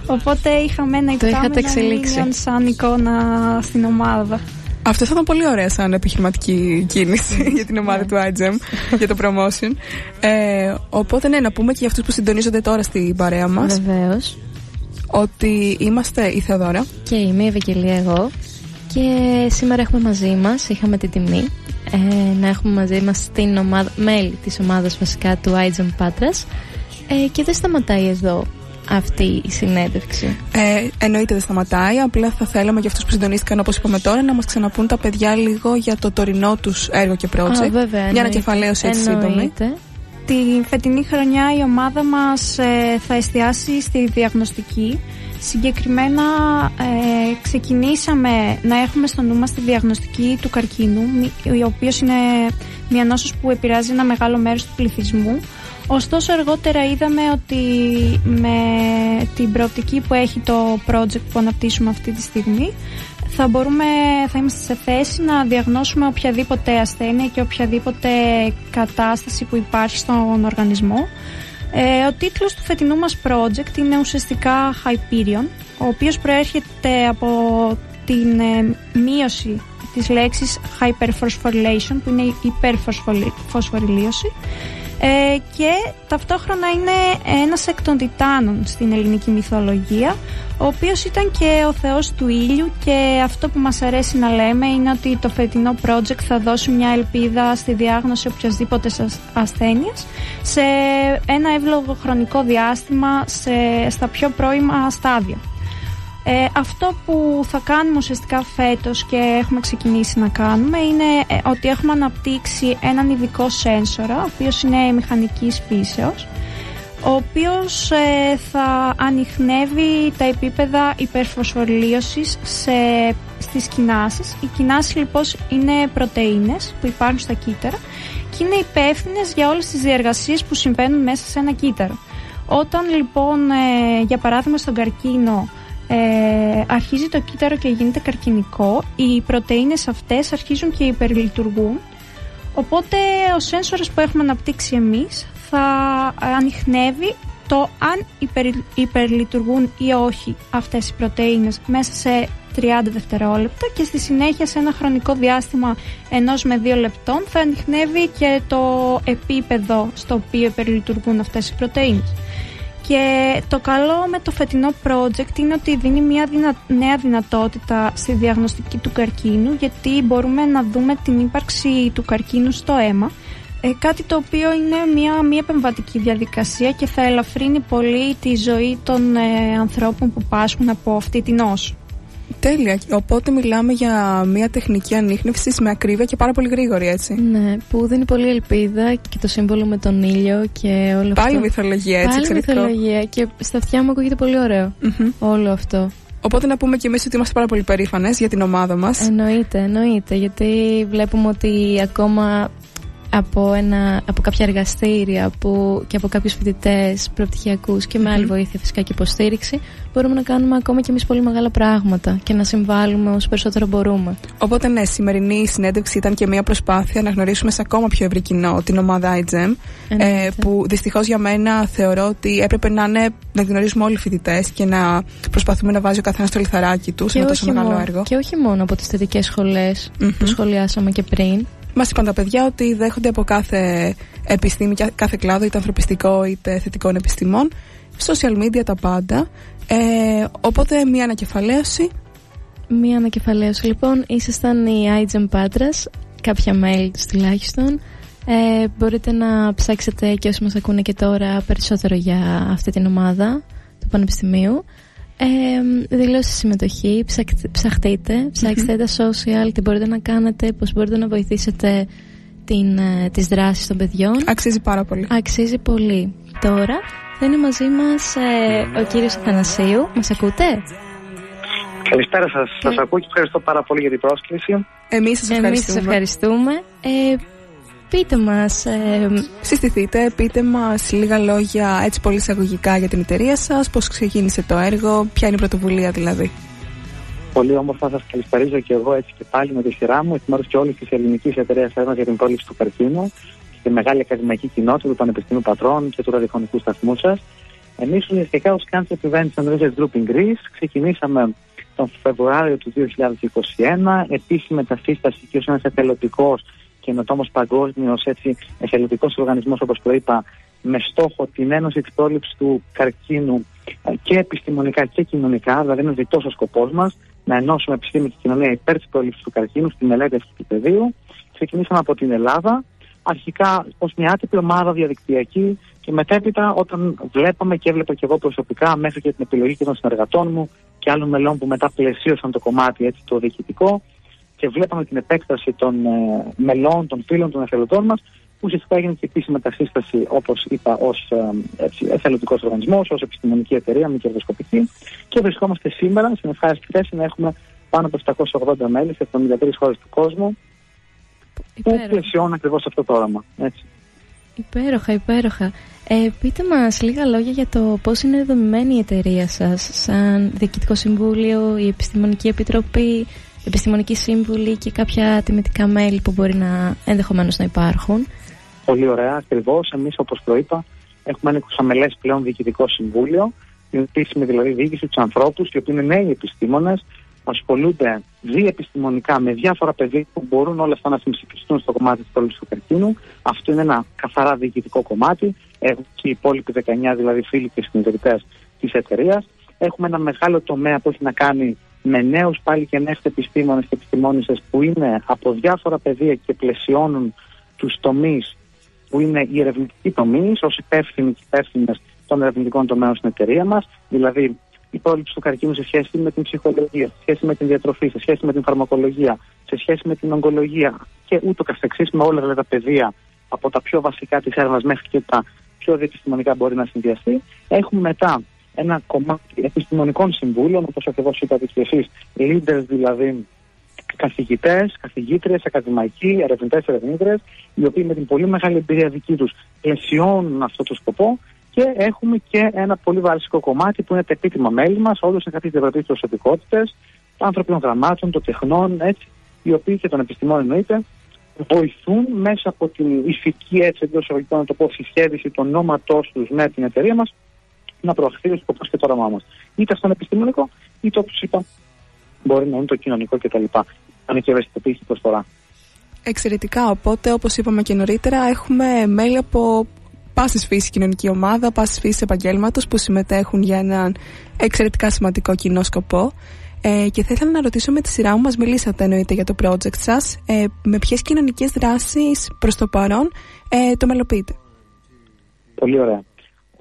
Οπότε είχαμε ένα Το είχατε υπτάμενο εξελίξει. Minion σαν εικόνα στην ομάδα. Αυτό θα ήταν πολύ ωραία σαν επιχειρηματική κίνηση για την ομάδα του iGEM για το promotion. Ε, οπότε ναι, να πούμε και για αυτούς που συντονίζονται τώρα στην παρέα μας Βεβαίως. ότι είμαστε η Θεοδώρα. Και είμαι η Ευαγγελία εγώ. Και σήμερα έχουμε μαζί μας, είχαμε την τιμή ε, να έχουμε μαζί μας την ομάδα, μέλη της ομάδας βασικά του iGEM Πάτρας ε, και δεν σταματάει εδώ αυτή η συνέντευξη. Ε, εννοείται δεν σταματάει, απλά θα θέλαμε για αυτούς που συντονίστηκαν όπως είπαμε τώρα να μας ξαναπούν τα παιδιά λίγο για το τωρινό τους έργο και project. Α, βέβαια, Μια εννοείται. ανακεφαλαίωση έτσι σύντομη. Εννοείται. Τη φετινή χρονιά η ομάδα μας ε, θα εστιάσει στη διαγνωστική. Συγκεκριμένα ε, ξεκινήσαμε να έχουμε στο νου μας τη διαγνωστική του καρκίνου, μη- ο οποίος είναι μια νόσος που επηρεάζει ένα μεγάλο μέρος του πληθυσμού. Ωστόσο αργότερα είδαμε ότι με την προοπτική που έχει το project που αναπτύσσουμε αυτή τη στιγμή θα, μπορούμε, θα είμαστε σε θέση να διαγνώσουμε οποιαδήποτε ασθένεια και οποιαδήποτε κατάσταση που υπάρχει στον οργανισμό. Ε, ο τίτλος του φετινού μας project είναι ουσιαστικά Hyperion, ο οποίος προέρχεται από την ε, μείωση της λέξης hyperphosphorylation, που είναι η υπερφωσφοριλίωση, ε, και ταυτόχρονα είναι ένας εκ των τιτάνων στην ελληνική μυθολογία ο οποίος ήταν και ο θεός του ήλιου και αυτό που μας αρέσει να λέμε είναι ότι το φετινό project θα δώσει μια ελπίδα στη διάγνωση οποιασδήποτε ασ- ασθένειας σε ένα εύλογο χρονικό διάστημα σε, στα πιο πρώιμα στάδια. Ε, αυτό που θα κάνουμε ουσιαστικά φέτος και έχουμε ξεκινήσει να κάνουμε είναι ε, ότι έχουμε αναπτύξει έναν ειδικό σένσορα, ο οποίος είναι μηχανικής φύσεως, ο οποίος ε, θα ανοιχνεύει τα επίπεδα υπερφωσφοριλίωσης σε, στις κοινάσεις. Οι κοινάσεις λοιπόν είναι πρωτεΐνες που υπάρχουν στα κύτταρα και είναι υπεύθυνες για όλες τις διεργασίες που συμβαίνουν μέσα σε ένα κύτταρο. Όταν λοιπόν, ε, για παράδειγμα στον καρκίνο, ε, αρχίζει το κύτταρο και γίνεται καρκινικό, οι πρωτεΐνες αυτές αρχίζουν και υπερλειτουργούν, οπότε ο σένσορας που έχουμε αναπτύξει εμείς θα ανοιχνεύει το αν υπερλειτουργούν ή όχι αυτές οι πρωτεΐνες μέσα σε 30 δευτερόλεπτα και στη συνέχεια σε ένα χρονικό διάστημα ενός με δύο λεπτών θα ανοιχνεύει και το επίπεδο στο οποίο υπερλειτουργούν αυτές οι πρωτεΐνες. Και το καλό με το φετινό project είναι ότι δίνει μια νέα δυνατότητα στη διαγνωστική του καρκίνου γιατί μπορούμε να δούμε την ύπαρξη του καρκίνου στο αίμα ε, κάτι το οποίο είναι μια μη επεμβατική διαδικασία και θα ελαφρύνει πολύ τη ζωή των ε, ανθρώπων που πάσχουν από αυτή την νόσο. Τέλεια. Οπότε μιλάμε για μια τεχνική ανείχνευση με ακρίβεια και πάρα πολύ γρήγορη, έτσι. Ναι, που δίνει πολύ ελπίδα και το σύμβολο με τον ήλιο και όλο αυτό. Πάλι μυθολογία, έτσι, Πάλι μυθολογία και στα αυτιά μου ακούγεται πολύ όλο αυτό. Οπότε να πούμε και εμείς ότι είμαστε πάρα πολύ περήφανες για την ομάδα μας. Εννοείται, εννοείται. Γιατί βλέπουμε ότι ακόμα από, ένα, από κάποια εργαστήρια που, και από κάποιους φοιτητές προπτυχιακούς και με άλλη βοήθεια φυσικά και υποστήριξη, μπορούμε να κάνουμε ακόμα και εμείς πολύ μεγάλα πράγματα και να συμβάλλουμε όσο περισσότερο μπορούμε. Οπότε, ναι, σημερινή συνέντευξη ήταν και μια προσπάθεια να γνωρίσουμε σε ακόμα πιο ευρύ κοινό την ομάδα iGEM, ε, που δυστυχώς για μένα θεωρώ ότι έπρεπε να, είναι, να γνωρίζουμε όλοι οι φοιτητές και να προσπαθούμε να βάζει ο καθένας το λιθαράκι του σε ένα τόσο μεγάλο έργο. Και όχι μόνο από τις θετικές σχολές που σχολιάσαμε και πριν, Μα είπαν τα παιδιά ότι δέχονται από κάθε επιστήμη, κάθε κλάδο, είτε ανθρωπιστικό είτε θετικών επιστημών, social media τα πάντα. Ε, οπότε μία ανακεφαλαίωση. Μία ανακεφαλαίωση. Λοιπόν, ήσασταν η iGEM Πάτρας, κάποια mail του τουλάχιστον. Ε, μπορείτε να ψάξετε και όσοι μας ακούνε και τώρα περισσότερο για αυτή την ομάδα του Πανεπιστημίου. Ε, δηλώσει συμμετοχή, ψαχτείτε, ψάξτε τα social, τι μπορείτε να κάνετε, πώς μπορείτε να βοηθήσετε την, ε, τις δράσεις των παιδιών. Αξίζει πάρα πολύ. Αξίζει πολύ. Τώρα θα είναι μαζί μας ε, ο κύριος Αθανασίου. Μας ακούτε; Καλησπέρα σας. Και... Σας ακούω και ευχαριστώ πάρα πολύ για την πρόσκληση. Εμείς σας ευχαριστούμε. Εμείς σας ευχαριστούμε. Ε, Πείτε μας... Ε, συστηθείτε, πείτε μας λίγα λόγια έτσι πολύ εισαγωγικά για την εταιρεία σας, πώς ξεκίνησε το έργο, ποια είναι η πρωτοβουλία δηλαδή. Πολύ όμορφα σας καλησπερίζω και εγώ έτσι και πάλι με τη σειρά μου, εκ μέρους και όλης της ελληνικής εταιρείας έρευνας για την πρόληψη του καρκίνου και τη μεγάλη ακαδημαϊκή κοινότητα του Πανεπιστημίου Πατρών και του ραδιοφωνικού σταθμού σας. Εμείς ουσιαστικά ως Cancer Prevention Research Group in Greece ξεκινήσαμε τον Φεβρουάριο του 2021, επίσημη μετασύσταση και ως ένας εθελοντικός καινοτόμο παγκόσμιος εθελοντικός οργανισμός, όπως το είπα, με στόχο την ένωση της πρόληψης του καρκίνου ε, και επιστημονικά και κοινωνικά, δηλαδή είναι διτός ο σκοπός μας, να ενώσουμε επιστήμη και κοινωνία υπέρ της πρόληψης του καρκίνου στη μελέτη αυτού του πεδίου. Ξεκινήσαμε από την Ελλάδα, αρχικά ως μια άτυπη ομάδα διαδικτυακή και μετέπειτα όταν βλέπαμε και έβλεπα και εγώ προσωπικά μέχρι και την επιλογή και των συνεργατών μου και άλλων μελών που μετά πλαισίωσαν το κομμάτι έτσι, το διοικητικό, και βλέπαμε την επέκταση των ε, μελών, των φίλων, των εθελοντών μας, που ουσιαστικά έγινε και επίσημη μετασύσταση, όπως είπα, ως ε, εθελοντικός οργανισμός, ως επιστημονική εταιρεία, μη κερδοσκοπική. Και βρισκόμαστε σήμερα στην ευχάριστη θέση να έχουμε πάνω από 780 μέλη σε 73 χώρες του κόσμου, που πλαισιώνουν ακριβώς αυτό το όραμα. Έτσι. Υπέροχα, υπέροχα. Ε, πείτε μας λίγα λόγια για το πώς είναι δομημένη η εταιρεία σας σαν Διοικητικό Συμβούλιο, η Επιστημονική Επιτροπή, επιστημονική σύμβουλη και κάποια τιμητικά μέλη που μπορεί να ενδεχομένως να υπάρχουν. Πολύ ωραία, ακριβώς. Εμείς, όπως προείπα, έχουμε ένα εξαμελέ πλέον διοικητικό συμβούλιο, την επίσημη δηλαδή διοίκηση τους ανθρώπους, οι οποίοι είναι νέοι επιστήμονες, ασχολούνται διεπιστημονικά με διάφορα πεδία που μπορούν όλα αυτά να συμψηφιστούν στο κομμάτι της πρόληψης του καρκίνου. Αυτό είναι ένα καθαρά διοικητικό κομμάτι. Έχουν και οι υπόλοιποι 19 δηλαδή φίλοι και συνειδητές της εταιρείας. Έχουμε ένα μεγάλο τομέα που έχει να κάνει με νέους πάλι και νέες επιστήμονες και επιστημόνισε που είναι από διάφορα πεδία και πλαισιώνουν τους τομείς που είναι οι ερευνητικοί τομείς, ως υπεύθυνοι και υπεύθυνες των ερευνητικών τομέων στην εταιρεία μας. Δηλαδή, η πρόληψη του καρκίνου σε σχέση με την ψυχολογία, σε σχέση με την διατροφή, σε σχέση με την φαρμακολογία, σε σχέση με την ογκολογία και ούτω καθεξής με όλα τα πεδία από τα πιο βασικά της έρευνας μέχρι και τα πιο διεπιστημονικά μπορεί να συνδυαστεί. Έχουμε μετά ένα κομμάτι επιστημονικών συμβούλων, όπως ακριβώς είπατε και εσείς, leaders δηλαδή καθηγητές, καθηγήτριες, ακαδημαϊκοί, ερευνητές, ερευνήτρε, οι οποίοι με την πολύ μεγάλη εμπειρία δική τους πλαισιώνουν αυτό το σκοπό. Και έχουμε και ένα πολύ βασικό κομμάτι που είναι τα επίτιμα μέλη μας, όλους είναι κάποιε διαβρατέ προσωπικότητε, των ανθρωπίνων γραμμάτων, των τεχνών, έτσι, οι οποίοι και των επιστημών εννοείται, βοηθούν μέσα από την ηθική έτσι εντός εισαγωγικών να το πω συσχέδιση των ονόματό τους με την εταιρεία μας να προωθεί ο σκοπό και το όραμά μας. Είτε στον επιστημονικό, είτε όπως είπα, μπορεί να είναι το κοινωνικό κτλ. Αν και ευαισθητοποίηση προσφορά. Εξαιρετικά. Οπότε, όπως είπαμε και νωρίτερα, έχουμε μέλη από πάσης φύσης κοινωνική ομάδα, πάσης φύσης επαγγέλματος που συμμετέχουν για έναν εξαιρετικά σημαντικό κοινό σκοπό. Ε, και θα ήθελα να ρωτήσω με τη σειρά μου, μας μιλήσατε εννοείται για το project σας, ε, με ποιες κοινωνικές δράσεις προς το παρόν ε, το μελοποιείτε; Πολύ ωραία.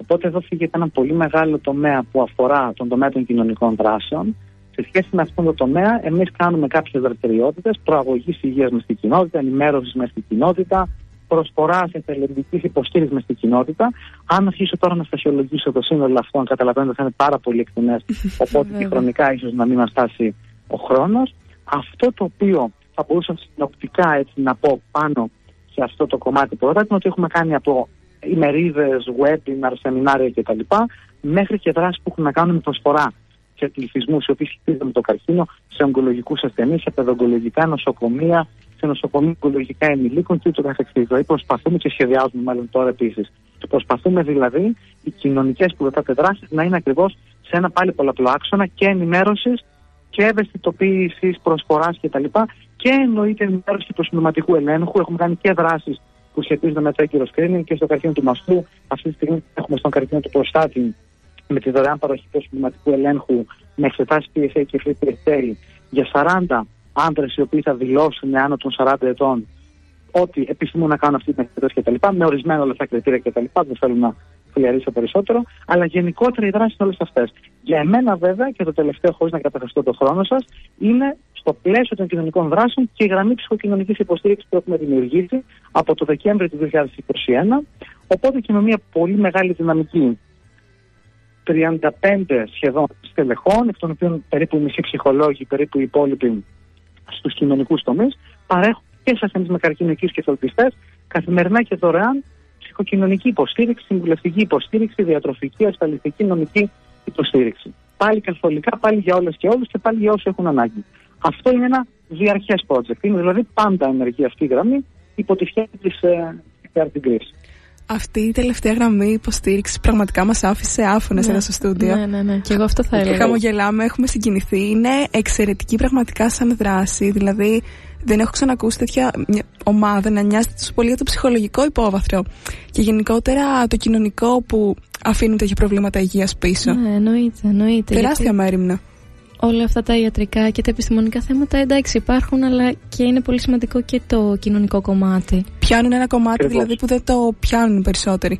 Οπότε εδώ φύγεται ένα πολύ μεγάλο τομέα που αφορά τον τομέα των κοινωνικών δράσεων. Σε σχέση με αυτόν τον τομέα, εμείς κάνουμε κάποιες δραστηριότητες προαγωγής υγείας μες στην κοινότητα, ενημέρωσης μες στην κοινότητα, προσφοράς εθελοντικής υποστήριξης μες στην κοινότητα. Αν αρχίσω τώρα να στασιολογήσω το σύνολο αυτών, καταλαβαίνετε ότι θα είναι πάρα πολύ εκτενές. Οπότε και χρονικά ίσως να μην μας φτάσει ο χρόνος. Αυτό το οποίο θα μπορούσα συνοπτικά έτσι να πω πάνω σε αυτό το κομμάτι πρώτα είναι ότι έχουμε κάνει από ημερίδες, webinar, σεμινάρια κτλ. μέχρι και δράσεις που έχουν να κάνουν με προσφορά σε πληθυσμούς οι οποίοι σχετίζονται με το καρκίνο, σε ογκολογικούς ασθενείς, σε παιδογκολογικά νοσοκομεία, σε νοσοκομεία ογκολογικά ενηλίκων και ούτω καθεξής. Δηλαδή προσπαθούμε και σχεδιάζουμε μάλλον τώρα επίσης. Προσπαθούμε δηλαδή οι κοινωνικές που ρωτάτε δράσεις να είναι ακριβώς σε ένα πάλι πολλαπλό άξονα και ενημέρωσης και ευαισθητοποίησης, προσφοράς κτλ. Και, και εννοείται ενημέρωση του συντοματικού ελέγχου. Έχουμε κάνει και δράσεις που σχετίζονται με το έγκυρο screening και στο καρκίνο του μαστού. Αυτή τη στιγμή έχουμε στον καρκίνο του προστάτη με τη δωρεάν παροχή του συντοματικού ελέγχου με εξετάσεις PSA και FPSA για 40 άντρε οι οποίοι θα δηλώσουν άνω των 40 ετών ότι επιθυμούν να κάνουν αυτή την εξέταση κτλ. Με ορισμένα όλα αυτά κριτήρια κτλ. Δεν θέλω να φλιαρίσω περισσότερο. Αλλά γενικότερα οι δράσει είναι όλες αυτές. Για εμένα, βέβαια, και το τελευταίο, χωρίς να καταχαστώ το χρόνο σας, είναι στο πλαίσιο των κοινωνικών δράσεων και η γραμμή ψυχοκοινωνική υποστήριξης που έχουμε δημιουργήσει από το Δεκέμβριο του 2021. Οπότε και με μια πολύ μεγάλη δυναμική 35 σχεδόν στελεχών, εκ των οποίων περίπου μισή ψυχολόγοι, περίπου οι υπόλοιποι στους κοινωνικούς τομείς, παρέχουν και σε ασθενεί με καρκινική και θελπιστέ καθημερινά και δωρεάν ψυχοκοινωνική υποστήριξη, συμβουλευτική υποστήριξη, διατροφική, ασφαλιστική, νομική υποστήριξη. Πάλι καθολικά, πάλι για όλες και όλους και πάλι για όσου έχουν ανάγκη. Αυτό είναι ένα διαρχές project. Είναι δηλαδή πάντα ενεργή αυτή η γραμμή υπό τη φτιάχνη της ε, αυτή η τελευταία γραμμή υποστήριξη πραγματικά μας άφησε άφωνες ναι. εδώ στο στούντιο. Ναι, ναι, ναι. Και εγώ αυτό θα έλεγα. Χαμογελάμε, έχουμε συγκινηθεί. Είναι εξαιρετική πραγματικά σαν δράση. Δηλαδή, δεν έχω ξανακούσει τέτοια ομάδα να νοιάζεται τόσο πολύ για το ψυχολογικό υπόβαθρο και γενικότερα το κοινωνικό που αφήνουν τέτοια προβλήματα υγείας πίσω. Ναι, εννοείται, εννοείται. Τεράστια γιατί... μέρημνα όλα αυτά τα ιατρικά και τα επιστημονικά θέματα εντάξει υπάρχουν αλλά και είναι πολύ σημαντικό και το κοινωνικό κομμάτι. Πιάνουν ένα κομμάτι δηλαδή που δεν το πιάνουν περισσότεροι.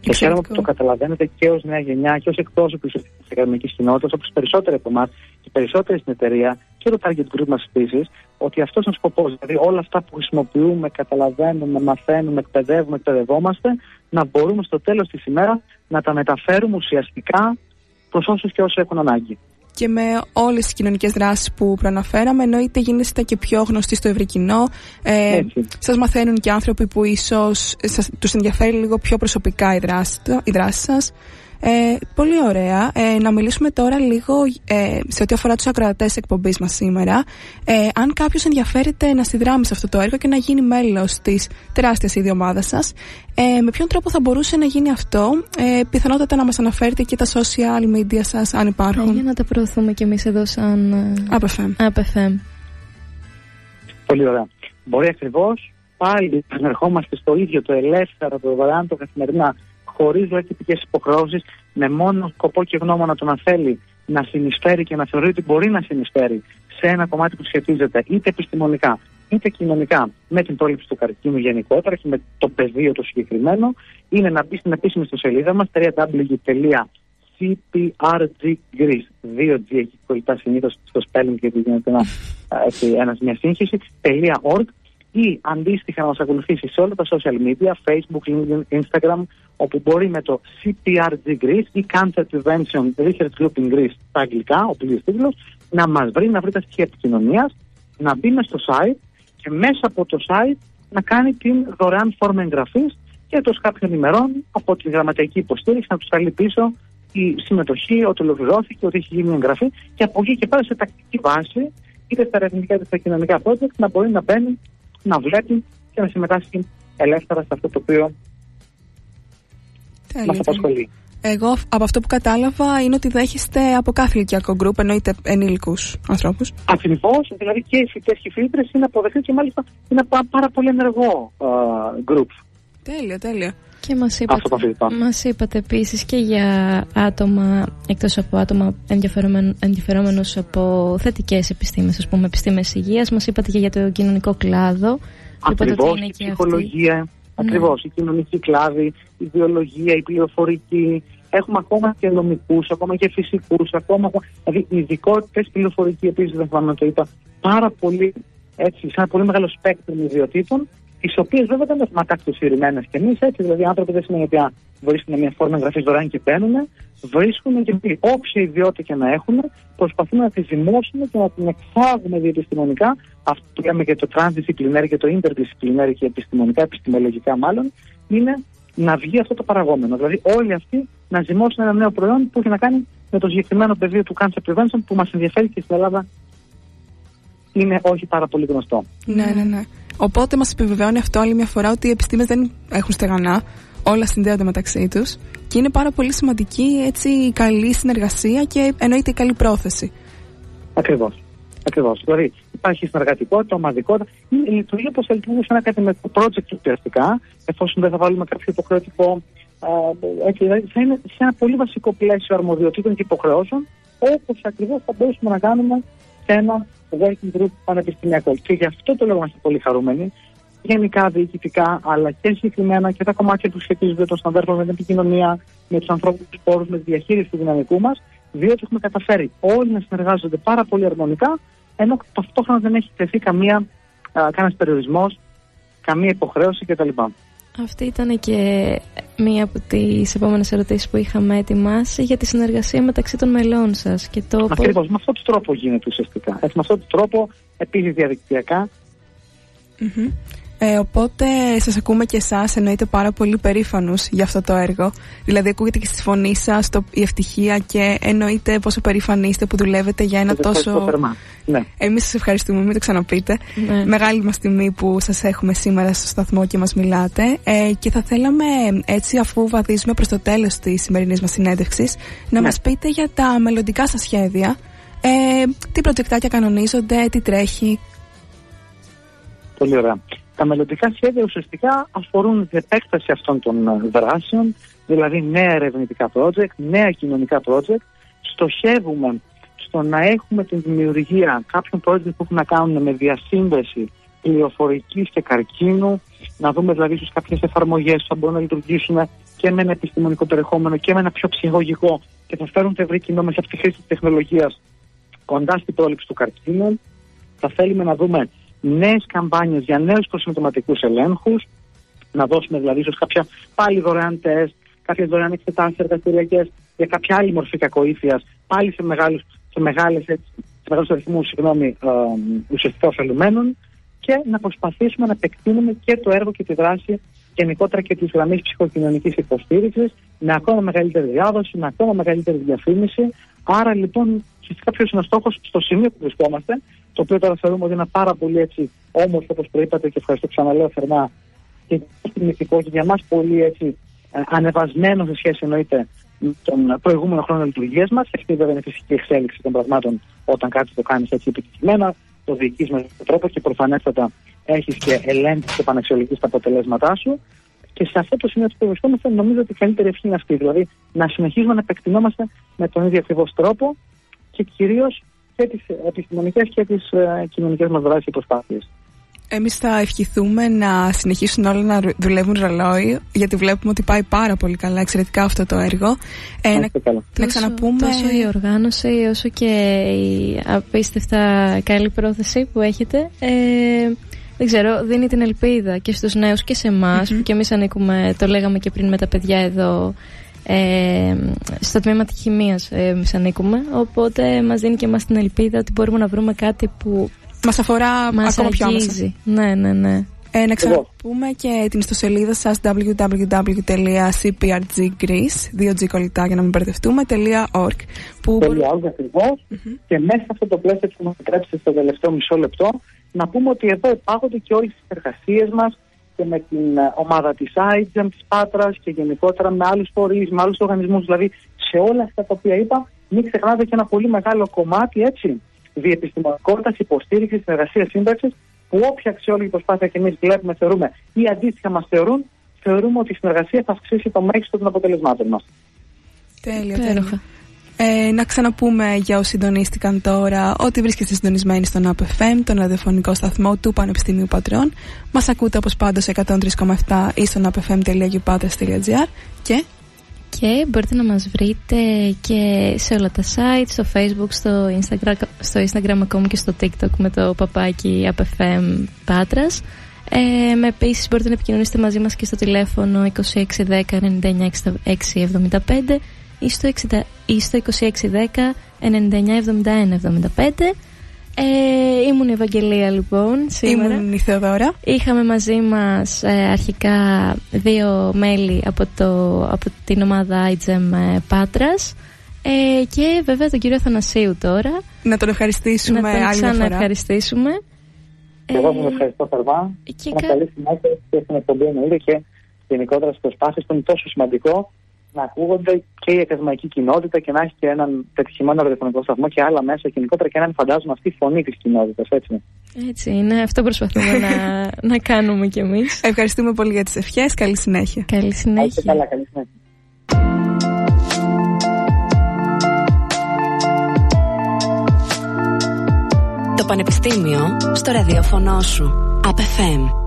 Και χαίρομαι που το καταλαβαίνετε και ως νέα γενιά και ως εκπρόσωποι της ακαδημική κοινότητας, όπως περισσότεροι από εμάς και περισσότεροι στην εταιρεία και το target group μας επίσης, ότι αυτός είναι ο σκοπός. Δηλαδή, όλα αυτά που χρησιμοποιούμε, καταλαβαίνουμε, μαθαίνουμε, εκπαιδεύουμε, εκπαιδευόμαστε, να μπορούμε στο τέλος της ημέρας να τα μεταφέρουμε ουσιαστικά προς όσους και όσοι έχουν ανάγκη και με όλες τις κοινωνικές δράσεις που προαναφέραμε, εννοείται γίνεστε και πιο γνωστοί στο ευρύ κοινό. Ε, σας μαθαίνουν και άνθρωποι που ίσως τους ενδιαφέρει λίγο πιο προσωπικά η δράση, η δράση σας. Ε, πολύ ωραία. Ε, να μιλήσουμε τώρα λίγο ε, σε ό,τι αφορά τους ακροατές εκπομπής μας σήμερα. Ε, αν κάποιος ενδιαφέρεται να συνδράμει σε αυτό το έργο και να γίνει μέλος της τεράστιας ήδη ομάδας σας, ε, με ποιον τρόπο θα μπορούσε να γίνει αυτό, ε, πιθανότατα να μας αναφέρετε και τα social media σας, αν υπάρχουν. για να τα προωθούμε κι εμείς εδώ σαν. APFM. Πολύ ωραία. Μπορεί ακριβώς πάλι να ερχόμαστε στο ίδιο το ελεύθερο, το δωρεάν, το καθημερινά χωρίς λογιστικές υποχρεώσεις, με μόνο σκοπό και γνώμονα το να θέλει να συνεισφέρει και να θεωρεί ότι μπορεί να συνεισφέρει σε ένα κομμάτι που σχετίζεται είτε επιστημονικά είτε κοινωνικά με την πρόληψη του καρκίνου γενικότερα και με το πεδίο το συγκεκριμένο, είναι να μπει στην επίσημη στο σελίδα μας www.cprggreece. Δύο G έχει κολλητά συνήθως στο spelling γιατί γίνεται ένας, μια σύγχυση. .org ή αντίστοιχα να μας ακολουθήσει σε όλα τα social media, Facebook, LinkedIn, Instagram, όπου μπορεί με το CPRG Greece ή Cancer Prevention Research Group in Greece στα αγγλικά, ο πλήρης τίτλος, να μας βρει, να βρει τα στοιχεία επικοινωνίας, να μπει μέσα στο site και μέσα από το site να κάνει την δωρεάν φόρμα εγγραφής και εντός κάποιων ημερών από τη γραμματική υποστήριξη να τους σταλεί πίσω η συμμετοχή, ότι ολοκληρώθηκε, ότι έχει γίνει εγγραφή και από εκεί και πέρα σε τακτική βάση, είτε στα ερευνητικά είτε στα κοινωνικά project, να μπορεί να μπαίνει να βλέπει και να συμμετάσχει ελεύθερα σε αυτό το οποίο μας απασχολεί. Εγώ από αυτό που κατάλαβα είναι ότι δέχεστε από κάθε ηλικιακό γκρουπ, εννοείται ενήλικους ανθρώπους. Ακριβώς, δηλαδή και οι φοιτητές και οι φίλτρες είναι αποδεκτοί και μάλιστα είναι ένα πάρα πολύ ενεργό γκρουπ. Τέλεια, τέλεια. Και μας είπατε, μας είπατε επίσης και για άτομα, εκτός από άτομα ενδιαφερόμενους από θετικές επιστήμες, ας πούμε επιστήμες υγείας, μας είπατε και για το κοινωνικό κλάδο. Ακριβώς, η ψυχολογία, Ακριβώς. Η κοινωνική κλάδη, η βιολογία, η πληροφορική. Έχουμε ακόμα και νομικούς, ακόμα και φυσικούς, ακόμα. Δηλαδή, οι ειδικότητες πληροφορική, επίσης δεν θυμάμαι να το είπα, πάρα πολύ έτσι, σε ένα πολύ μεγάλο σπέκτρο ιδιωτήτων, τις οποίες βέβαια δεν έχουμε καταξιοσυρημένε κι εμείς έτσι. Δηλαδή, οι άνθρωποι δεν σημαίνει ότι βρίσκουν μια φόρμα εγγραφής δωρεάν και παίρνουν. Βρίσκουν και όποια ιδιότητα και να έχουν, προσπαθούμε να τη ζυμώσουμε και να την εξάγουμε διεπιστημονικά. Αυτό που λέμε και το transdisciplinary και το interdisciplinary και επιστημονικά, επιστημολογικά μάλλον, είναι να βγει αυτό το παραγόμενο. Δηλαδή, όλοι αυτοί να ζυμώσουν ένα νέο προϊόν που έχει να κάνει με το συγκεκριμένο πεδίο του cancer prevention που μας ενδιαφέρει και στην Ελλάδα είναι όχι πάρα πολύ γνωστό. Ναι, ναι, ναι. Οπότε μας επιβεβαιώνει αυτό άλλη μια φορά ότι οι επιστήμες δεν έχουν στεγανά. Όλα συνδέονται μεταξύ τους και είναι πάρα πολύ σημαντική έτσι, η καλή συνεργασία και εννοείται η καλή πρόθεση. Ακριβώς. Ακριβώς. Δηλαδή υπάρχει συνεργατικότητα, ομαδικότητα. Λειτουργεί όπω θα λειτουργεί σε ένα ακαδημαϊκό project ουσιαστικά, εφόσον δεν θα βάλουμε κάποιο υποχρεωτικό. Έτσι, δηλαδή θα είναι σε ένα πολύ βασικό πλαίσιο αρμοδιοτήτων και υποχρεώσεων, όπω ακριβώς θα μπορούσαμε να κάνουμε σε ένα working group πανεπιστημιακό. Και γι' αυτό το λόγο είμαστε πολύ χαρούμενοι, γενικά διοικητικά, αλλά και συγκεκριμένα και τα κομμάτια που σχετίζονται των σταντάρτων με την επικοινωνία, με τους ανθρώπους πόρους, με τη διαχείριση του δυναμικού μας, διότι έχουμε καταφέρει όλοι να συνεργάζονται πάρα πολύ αρμονικά, ενώ ταυτόχρονα δεν έχει τεθεί καμία, κανένας περιορισμός, καμία υποχρέωση κτλ. Αυτή ήταν και μία από τις επόμενες ερωτήσεις που είχαμε ετοιμάσει για τη συνεργασία μεταξύ των μελών σας. Το... Ακριβώς, με αυτόν τον τρόπο γίνεται ουσιαστικά. Έτσι, με αυτόν τον τρόπο, επίσης διαδικτυακά. Ε, οπότε σας ακούμε και εσάς, εννοείται πάρα πολύ περήφανους για αυτό το έργο. Δηλαδή, ακούγεται και στη φωνή σας η ευτυχία και εννοείται πόσο περήφανοι είστε που δουλεύετε για ένα τόσο. Ναι. Εμείς σας ευχαριστούμε, μην το ξαναπείτε. Ναι. Μεγάλη μας τιμή που σας έχουμε σήμερα στο σταθμό και μας μιλάτε. Ε, και θα θέλαμε έτσι, αφού βαδίζουμε προς το τέλος της σημερινής μας συνέντευξης, να ναι. μας πείτε για τα μελλοντικά σας σχέδια. Ε, τι προτεκτάκια κανονίζονται, τι τρέχει. Πολύ ωραία. Τα μελλοντικά σχέδια ουσιαστικά αφορούν την επέκταση αυτών των ε, δράσεων, δηλαδή νέα ερευνητικά project, νέα κοινωνικά project. Στοχεύουμε στο να έχουμε την δημιουργία κάποιων project που έχουν να κάνουν με διασύνδεση πληροφορικής και καρκίνου, να δούμε δηλαδή ίσως κάποιες εφαρμογές που θα μπορούν να λειτουργήσουν και με ένα επιστημονικό περιεχόμενο και με ένα πιο ψυχολογικό και θα φέρουν το ευρύ κοινό μέσα από τη χρήση της τεχνολογίας κοντά στην πρόληψη του καρκίνου. Θα θέλουμε να δούμε νέες καμπάνιες για νέους προσυμπτωματικού ελέγχους, να δώσουμε δηλαδή ίσως κάποια πάλι δωρεάν τεστ, κάποιες δωρεάν εξετάσεις εργαστηριακές για κάποια άλλη μορφή κακοήθειας, πάλι σε, μεγάλους, σε, μεγάλες, σε μεγάλους αριθμούς συγγνώμη, ε, ουσιαστικά ωφελουμένων και να προσπαθήσουμε να επεκτείνουμε και το έργο και τη δράση γενικότερα και τη γραμμή ψυχοκοινωνικής υποστήριξης με ακόμα μεγαλύτερη διάδοση, με ακόμα μεγαλύτερη διαφήμιση. Άρα λοιπόν, ουσιαστικά ποιος είναι ο στόχος στο σημείο που βρισκόμαστε, το οποίο τώρα θεωρούμε ότι είναι πάρα πολύ έτσι όμορφο, όπως προείπατε και ευχαριστώ ξαναλέω θερμά, και στιγμητικό και για μας πολύ έτσι ε, ανεβασμένο σε σχέση εννοείται με τον προηγούμενο χρόνο λειτουργίας μας. Αυτή βέβαια είναι φυσική εξέλιξη των πραγμάτων όταν κάτι το κάνεις έτσι επιτυχημένα, το διοικείς με τον τρόπο και προφανέστατα έχεις και ελέγχεις και επαναξιολογεί τα αποτελέσματά σου. Και σε αυτό το σημείο που βρισκόμαστε, νομίζω ότι η καλύτερη ευχή είναι αυτή. Δηλαδή να συνεχίζουμε να επεκτηνόμαστε με τον ίδιο ακριβώς τρόπο και κυρίως και τις επιστημονικές και τις ε, κοινωνικές μας δράσεις και προσπάθειες. Εμείς θα ευχηθούμε να συνεχίσουν όλα να δουλεύουν ρολόι, γιατί βλέπουμε ότι πάει πάρα πολύ καλά, εξαιρετικά αυτό το έργο. Ε, να, να ξαναπούμε. Τόσο η οργάνωση, όσο και η απίστευτα καλή πρόθεση που έχετε. Ε, δεν ξέρω, δίνει την ελπίδα και στους νέους και σε εμάς, mm-hmm. που και εμείς ανήκουμε, το λέγαμε και πριν με τα παιδιά εδώ, ε, στο τμήμα της χημείας ε, εμείς ανήκουμε, οπότε μας δίνει και εμάς την ελπίδα ότι μπορούμε να βρούμε κάτι που μας αφορά μας ακόμα πιο άμεσα. Ναι, ναι, ναι. Ε, να ξαναπούμε και την ιστοσελίδα σας www.cprggreece 2G κολλητά για να μην μπερδευτούμε .org που... .org ακριβώς mm-hmm. και μέσα σε αυτό το πλαίσιο που μας επιτρέψετε στο τελευταίο μισό λεπτό να πούμε ότι εδώ υπάρχονται και όλες τις εργασίες μας και με την ε, ομάδα της IGEM της Πάτρας και γενικότερα με άλλους φορείς, με άλλους οργανισμούς. Δηλαδή σε όλα αυτά τα οποία είπα, μην ξεχνάτε και ένα πολύ μεγάλο κομμάτι έτσι, διεπιστημονικότητας, υποστήριξης, συνεργασίας, σύνταξης, που όποια αξιόλογη προσπάθεια και εμείς βλέπουμε, θεωρούμε ή αντίστοιχα μας θεωρούν, θεωρούμε ότι η συνεργασία θα αυξήσει το μέγιστο των αποτελεσμάτων μας. Τέλεια, τέλεια. Ε, να ξαναπούμε για όσοι συντονίστηκαν τώρα ότι βρίσκεστε συντονισμένοι στον APFM, τον ραδιοφωνικό σταθμό του Πανεπιστημίου Πατρών. Μας ακούτε όπως πάντα σε 103,7 ή στον apfm.upatras.gr και; Και μπορείτε να μας βρείτε και σε όλα τα site, στο facebook, στο instagram, στο instagram ακόμη και στο tiktok με το παπάκι APFM Πάτρας. Ε, με επίσης μπορείτε να επικοινωνήσετε μαζί μας και στο τηλέφωνο 2610 99 675 ή στο, 60, ή στο 2610 99 71 75 ε, ήμουν η Ευαγγελία λοιπόν σήμερα. Ήμουν η Θεοδώρα. Είχαμε μαζί μας ε, αρχικά δύο μέλη από, το, από την ομάδα IGEM ε, Πάτρας ε, και βέβαια τον κύριο Θανασίου τώρα. Να τον ευχαριστήσουμε να τον άλλη φορά. Να ευχαριστήσουμε. Και εγώ σας ευχαριστώ θερμά. Και κα... καλή συνέχεια και στην εκπομπή εννοείται και γενικότερα στις προσπάθειες που είναι τόσο σημαντικό να ακούγονται και η ακαδημαϊκή κοινότητα και να έχει και έναν πετυχημένο ραδιοφωνικό σταθμό και άλλα μέσα γενικότερα και να φαντάζομαι αυτή η φωνή της κοινότητας, έτσι. Έτσι είναι, αυτό προσπαθούμε να, να κάνουμε κι εμείς. Ευχαριστούμε πολύ για τις ευχές. Καλή συνέχεια. Καλή συνέχεια. Καλά, καλή συνέχεια. Το Πανεπιστήμιο στο ραδιόφωνο σου. ΑΠΕΦΕΜ